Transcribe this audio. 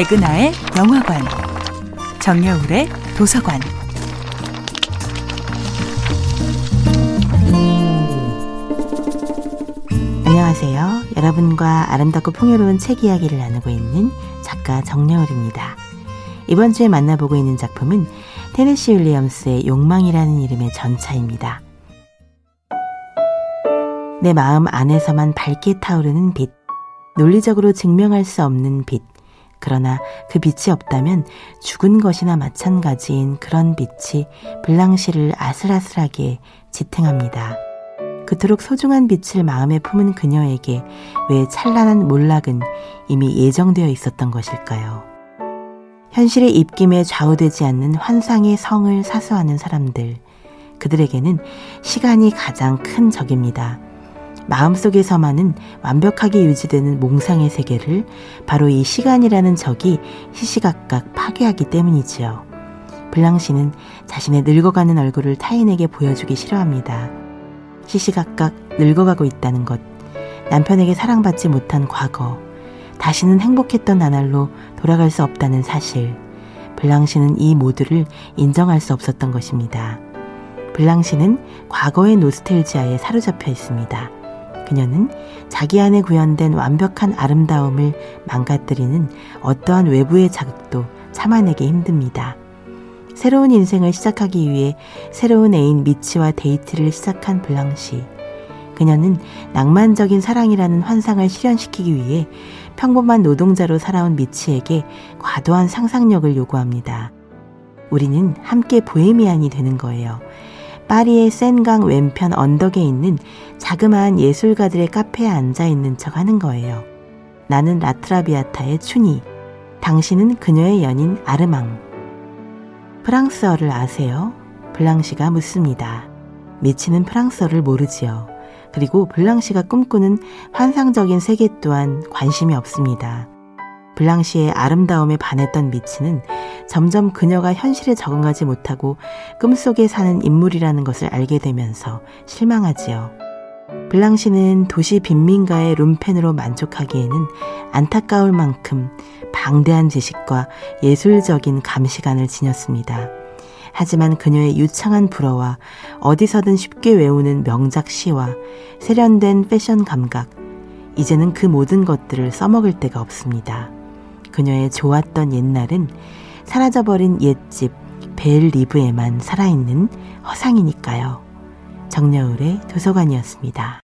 백은하의 영화관, 정여울의 도서관. 안녕하세요. 여러분과 아름답고 풍요로운 책 이야기를 나누고 있는 작가 정여울입니다. 이번 주에 만나보고 있는 작품은 테네시 윌리엄스의 욕망이라는 이름의 전차입니다. 내 마음 안에서만 밝게 타오르는 빛. 논리적으로 증명할 수 없는 빛. 그러나 그 빛이 없다면 죽은 것이나 마찬가지인 그런 빛이 블랑시를 아슬아슬하게 지탱합니다. 그토록 소중한 빛을 마음에 품은 그녀에게 왜 찬란한 몰락은 이미 예정되어 있었던 것일까요? 현실의 입김에 좌우되지 않는 환상의 성을 사수하는 사람들. 그들에게는 시간이 가장 큰 적입니다. 마음속에서만은 완벽하게 유지되는 몽상의 세계를 바로 이 시간이라는 적이 시시각각 파괴하기 때문이지요. 블랑시는 자신의 늙어가는 얼굴을 타인에게 보여주기 싫어합니다. 시시각각 늙어가고 있다는 것, 남편에게 사랑받지 못한 과거, 다시는 행복했던 나날로 돌아갈 수 없다는 사실, 블랑시는 이 모두를 인정할 수 없었던 것입니다. 블랑시는 과거의 노스텔지아에 사로잡혀 있습니다. 그녀는 자기 안에 구현된 완벽한 아름다움을 망가뜨리는 어떠한 외부의 자극도 참아내기 힘듭니다. 새로운 인생을 시작하기 위해 새로운 애인 미치와 데이트를 시작한 블랑시. 그녀는 낭만적인 사랑이라는 환상을 실현시키기 위해 평범한 노동자로 살아온 미치에게 과도한 상상력을 요구합니다. 우리는 함께 보헤미안이 되는 거예요. 파리의 센강 왼편 언덕에 있는 자그마한 예술가들의 카페에 앉아 있는 척 하는 거예요. 나는 라트라비아타의 춘이, 당신은 그녀의 연인 아르망. 프랑스어를 아세요? 블랑시가 묻습니다. 미치는 프랑스어를 모르지요. 그리고 블랑시가 꿈꾸는 환상적인 세계 또한 관심이 없습니다. 블랑시의 아름다움에 반했던 미치는 점점 그녀가 현실에 적응하지 못하고 꿈속에 사는 인물이라는 것을 알게 되면서 실망하지요. 블랑시는 도시 빈민가의 룸펜으로 만족하기에는 안타까울 만큼 방대한 지식과 예술적인 감시관을 지녔습니다. 하지만 그녀의 유창한 불어와 어디서든 쉽게 외우는 명작 시와 세련된 패션 감각, 이제는 그 모든 것들을 써먹을 데가 없습니다. 그녀의 좋았던 옛날은 사라져버린 옛집 벨 리브에만 살아있는 허상이니까요. 정여울의 도서관이었습니다.